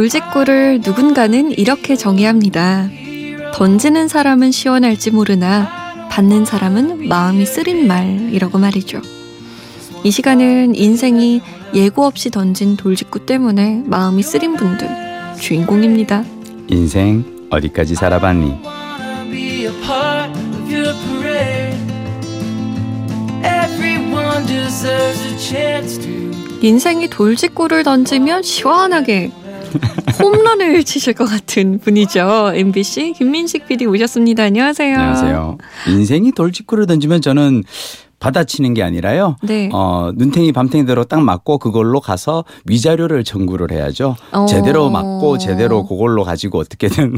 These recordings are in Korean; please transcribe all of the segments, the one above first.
돌직구를 누군가는 이렇게 정의합니다. 던지는 사람은 시원할지 모르나 받는 사람은 마음이 쓰린 말이라고 말이죠. 이 시간은 인생이 예고 없이 던진 돌직구 때문에 마음이 쓰린 분들 주인공입니다. 인생 어디까지 살아봤니? 인생이 돌직구를 던지면 시원하게 홈런을 치실 것 같은 분이죠. MBC 김민식 PD 오셨습니다. 안녕하세요. 안녕하세요. 인생이 돌직구를 던지면 저는 받아치는 게 아니라요. 네. 어, 눈탱이 밤탱이대로 딱 맞고 그걸로 가서 위자료를 청구를 해야죠. 어. 제대로 맞고 제대로 그걸로 가지고 어떻게든.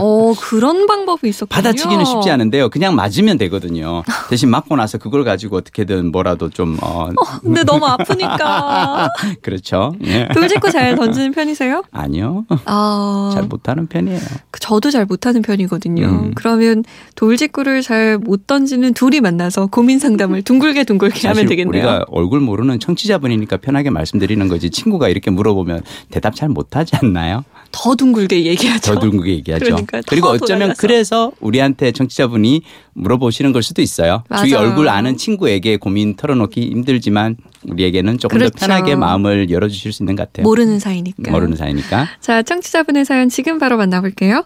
어, 그런 방법이 있었군요. 받아치기는 쉽지 않은데요. 그냥 맞으면 되거든요. 대신 맞고 나서 그걸 가지고 어떻게든 뭐라도 좀. 어. 어 근데 너무 아프니까. 그렇죠. 예. 돌직구 잘 던지는 편이세요? 아니요. 아. 잘 못하는 편이에요. 그 저도 잘 못하는 편이거든요. 음. 그러면 돌직구를 잘 못 던지는 둘이 만나서 고민 상담을 둥글게 둥글게 하면 되겠네요. 우리가 얼굴 모르는 청취자분이니까 편하게 말씀드리는 거지 친구가 이렇게 물어보면 대답 잘 못하지 않나요? 더 둥글게 얘기하죠. 더 둥글게 얘기하죠. 그러니까 그리고 어쩌면 돌아가서. 그래서 우리한테 청취자분이 물어보시는 걸 수도 있어요. 맞아요. 주위 얼굴 아는 친구에게 고민 털어놓기 힘들지만 우리에게는 조금 그렇죠. 더 편하게 마음을 열어주실 수 있는 것 같아요. 모르는 사이니까. 모르는 사이니까. 자, 청취자분의 사연 지금 바로 만나볼게요.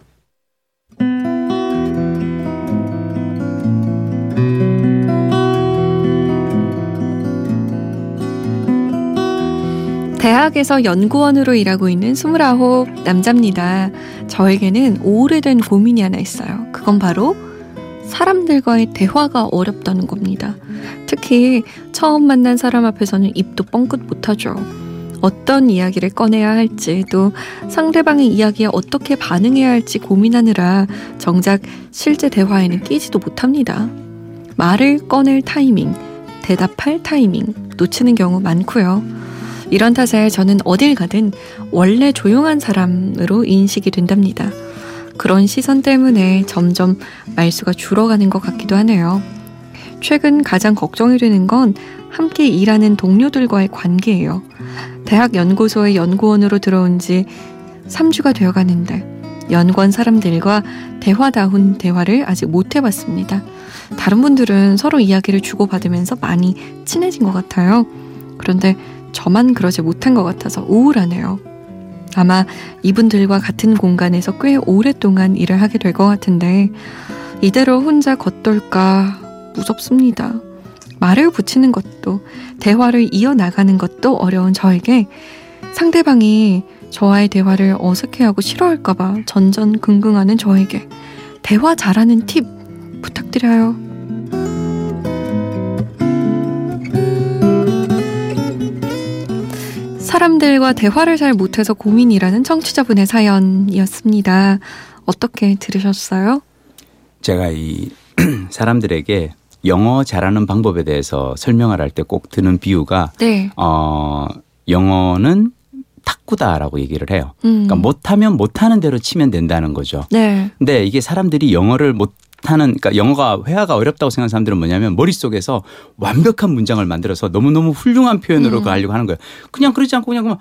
대학에서 연구원으로 일하고 있는 29 남자입니다. 저에게는 오래된 고민이 하나 있어요. 그건 바로 사람들과의 대화가 어렵다는 겁니다. 특히 처음 만난 사람 앞에서는 입도 뻥끗 못하죠. 어떤 이야기를 꺼내야 할지 또 상대방의 이야기에 어떻게 반응해야 할지 고민하느라 정작 실제 대화에는 끼지도 못합니다. 말을 꺼낼 타이밍, 대답할 타이밍 놓치는 경우 많고요. 이런 탓에 저는 어딜 가든 원래 조용한 사람으로 인식이 된답니다. 그런 시선 때문에 점점 말수가 줄어가는 것 같기도 하네요. 최근 가장 걱정이 되는 건 함께 일하는 동료들과의 관계예요. 대학 연구소의 연구원으로 들어온 지 3주가 되어 가는데 연구원 사람들과 대화다운 대화를 아직 못 해봤습니다. 다른 분들은 서로 이야기를 주고받으면서 많이 친해진 것 같아요. 그런데 저만 그러지 못한 것 같아서 우울하네요. 아마 이분들과 같은 공간에서 꽤 오랫동안 일을 하게 될 것 같은데 이대로 혼자 겉돌까 무섭습니다. 말을 붙이는 것도 대화를 이어나가는 것도 어려운 저에게 상대방이 저와의 대화를 어색해하고 싫어할까봐 전전긍긍하는 저에게 대화 잘하는 팁 부탁드려요. 사람들과 대화를 잘 못해서 고민이라는 청취자분의 사연이었습니다. 어떻게 들으셨어요? 제가 이 사람들에게 영어 잘하는 방법에 대해서 설명을 할 때 꼭 드는 비유가 네. 어 영어는 탁구다라고 얘기를 해요. 음. 그러니까 못하면 못하는 대로 치면 된다는 거죠. 네. 근데 이게 사람들이 영어를 못 하는 그러니까 영어가 회화가 어렵다고 생각하는 사람들은 뭐냐면 머릿속에서 완벽한 문장을 만들어서 너무너무 훌륭한 표현으로 음. 가려고 하는 거예요. 그냥 그러지 않고 그냥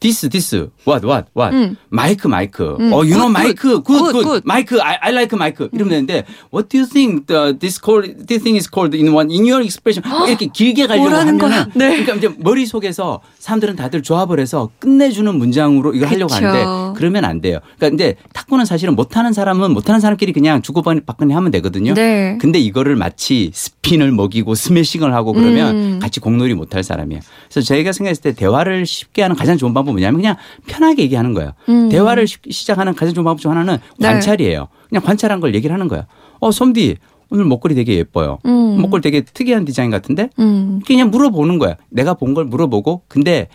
this this what what what 음. 마이크 마이크 음. 어 you know 마이크 good good, good. 마이크 I, I like 마이크 이러면 되는데 what do you think the, this called this thing is called in one in your expression 이렇게 길게 가려고 하면은 네. 그러니까 이제 머릿속에서 사람들은 다들 조합을 해서 끝내주는 문장으로 이거 하려고 그쵸. 하는데 그러면 안 돼요. 그러니까 근데 탁구는 사실은 못하는 사람은 못하는 사람끼리 그냥 주고받거니 하면 되거든요. 네. 근데 이거를 마치 스핀을 먹이고 스매싱을 하고 그러면 음. 같이 공놀이 못할 사람이에요. 그래서 저희가 생각했을 때 대화를 쉽게 하는 가장 좋은 방법 방법은 뭐냐면 그냥 편하게 얘기하는 거예요. 음. 대화를 시작하는 가장 좋은 방법 중 하나는 네. 관찰이에요. 네. 그냥 관찰한 걸 얘기를 하는 거예요. 어, 솜디 오늘 목걸이 되게 예뻐요. 음. 목걸이 되게 특이한 디자인 같은데 음. 그냥 물어보는 거야. 내가 본 걸 물어보고 근데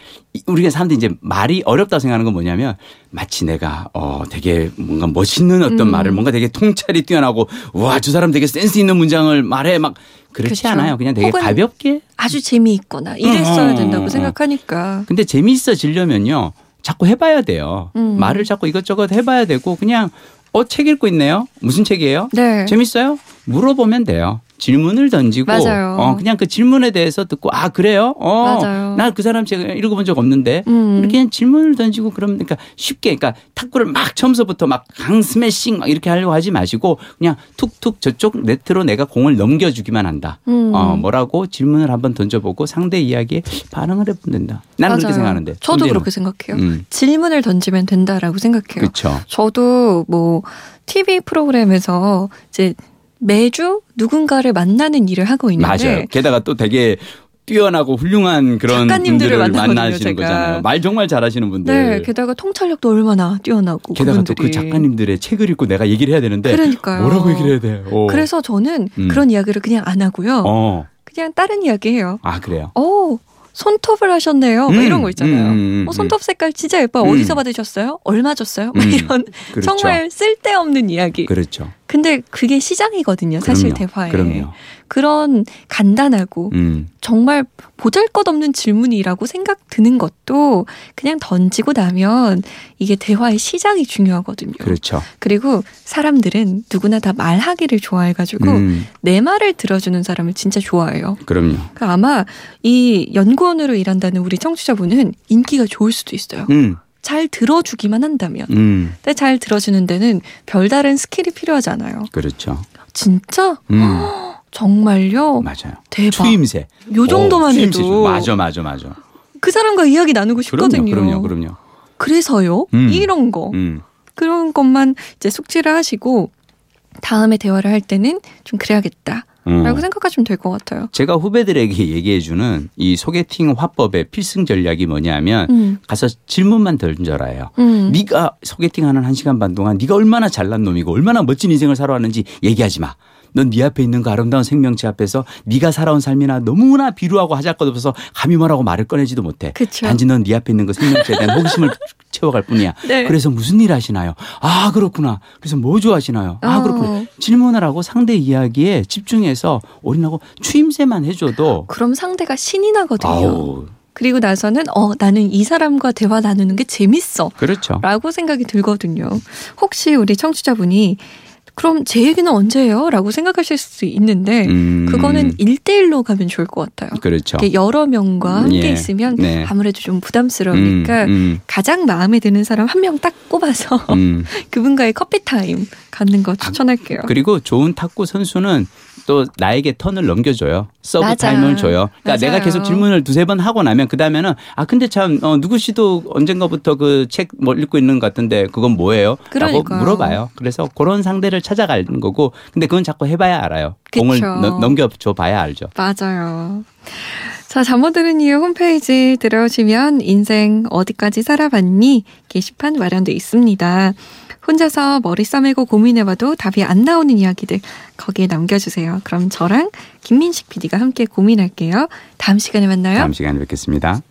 우리가 사람들이 이제 말이 어렵다고 생각하는 건 뭐냐면 마치 내가 어 되게 뭔가 멋있는 어떤 음. 말을 뭔가 되게 통찰이 뛰어나고 와 저 사람 되게 센스 있는 문장을 말해 막 그렇지 그렇죠. 않아요. 그냥 되게 가볍게 아주 재미있거나 이랬어야 어. 된다고 생각하니까. 근데 재미있어지려면요. 자꾸 해봐야 돼요. 음. 말을 자꾸 이것저것 해봐야 되고 그냥 어 책 읽고 있네요. 무슨 책이에요? 네. 재밌어요? 물어보면 돼요. 질문을 던지고 맞아요. 어 그냥 그 질문에 대해서 듣고 아 그래요? 어 나 그 사람 제가 읽어본 적 없는데 음. 이렇게 그냥 질문을 던지고 그러면 그러니까 쉽게 그러니까 탁구를 막 처음서부터 막 강 스매싱 막 이렇게 하려고 하지 마시고 그냥 툭툭 저쪽 네트로 내가 공을 넘겨주기만 한다. 음. 어 뭐라고 질문을 한번 던져보고 상대 이야기에 반응을 해보면 된다. 나는 맞아요. 그렇게 생각하는데. 저도 손대는. 그렇게 생각해요. 음. 질문을 던지면 된다라고 생각해요. 그렇죠. 저도 뭐 TV 프로그램에서 이제 매주 누군가를 만나는 일을 하고 있는데 맞아요. 게다가 또 되게 뛰어나고 훌륭한 그런 분들을 만나시는 거잖아요. 말 정말 잘하시는 분들. 네, 게다가 통찰력도 얼마나 뛰어나고. 게다가 또 그 작가님들의 책을 읽고 내가 얘기를 해야 되는데. 그러니까요. 뭐라고 얘기를 해야 돼요. 오. 그래서 저는 음. 그런 이야기를 그냥 안 하고요. 어. 그냥 다른 이야기 해요. 아 그래요? 어. 손톱을 하셨네요. 뭐 음, 이런 거 있잖아요. 음, 음, 어, 손톱 색깔 진짜 예뻐 요. 어디서 받으셨어요? 얼마 줬어요? 뭐 이런 그렇죠. 정말 쓸데없는 이야기. 그렇죠. 근데 그게 시장이거든요. 사실 그럼요. 대화에. 그럼요. 그런 간단하고 음. 정말 보잘것없는 질문이라고 생각 드는 것도 그냥 던지고 나면 이게 대화의 시작이 중요하거든요. 그렇죠. 그리고 사람들은 누구나 다 말하기를 좋아해가지고 음. 내 말을 들어주는 사람을 진짜 좋아해요. 그럼요. 그러니까 아마 이 연구원으로 일한다는 우리 청취자분은 인기가 좋을 수도 있어요. 음. 잘 들어주기만 한다면. 음. 근데 잘 들어주는 데는 별다른 skill이 필요하잖아요. 그렇죠. 진짜? 음. 정말요? 맞아요. 대박. 추임새. 요 정도만 오, 해도. 맞아, 맞아, 맞아. 그 사람과 이야기 나누고 싶거든요. 그럼요, 그럼요. 그럼요. 그래서요. 음. 이런 거. 음. 그런 것만 이제 숙지를 하시고 다음에 대화를 할 때는 좀 그래야겠다. 음. 라고 생각하시면 될 것 같아요. 제가 후배들에게 얘기해주는 이 소개팅 화법의 필승 전략이 뭐냐면 음. 가서 질문만 던져라 해요. 음. 네가 소개팅하는 한 시간 반 동안 네가 얼마나 잘난 놈이고 얼마나 멋진 인생을 살아왔는지 얘기하지 마. 넌 네 앞에 있는 그 아름다운 생명체 앞에서 네가 살아온 삶이나 너무나 비루하고 하잘것없어서 감히 뭐라고 말을 꺼내지도 못해. 그쵸. 단지 넌 네 앞에 있는 그 생명체에 대한 호기심을 채워갈 뿐이야. 네. 그래서 무슨 일 하시나요? 아 그렇구나. 그래서 뭐 좋아하시나요? 아 어. 그렇구나. 질문을 하고 상대 이야기에 집중해서 올인하고 추임새만 해줘도 그럼 상대가 신이 나거든요. 아우. 그리고 나서는 어 나는 이 사람과 대화 나누는 게 재밌어. 그렇죠. 라고 생각이 들거든요. 혹시 우리 청취자분이 그럼 제 얘기는 언제예요? 라고 생각하실 수 있는데 음. 그거는 일대일로 가면 좋을 것 같아요. 그렇죠. 여러 명과 함께 예. 있으면 네. 아무래도 좀 부담스러우니까 음, 음. 가장 마음에 드는 사람 한 명딱 뽑아서 음. 그분과의 커피 타임 갖는 거 추천할게요. 아, 그리고 좋은 탁구 선수는 또 나에게 턴을 넘겨줘요. 서브 맞아. 타임을 줘요. 그러니까 맞아요. 내가 계속 질문을 두세 번 하고 나면 그 다음에는 아 근데 참 어, 누구 씨도 언젠가부터 그 책 뭐 읽고 있는 것 같은데 그건 뭐예요? 그러니까요. 라고 물어봐요. 그래서 그런 상대를 찾아가는 거고 근데 그건 자꾸 해봐야 알아요. 그쵸. 공을 너, 넘겨줘 봐야 알죠. 맞아요. 자, 잠 못 드는 이유 홈페이지 들어오시면 인생 어디까지 살아봤니? 게시판 마련돼 있습니다. 혼자서 머리 싸매고 고민해봐도 답이 안 나오는 이야기들 거기에 남겨주세요. 그럼 저랑 김민식 PD가 함께 고민할게요. 다음 시간에 만나요. 다음 시간에 뵙겠습니다.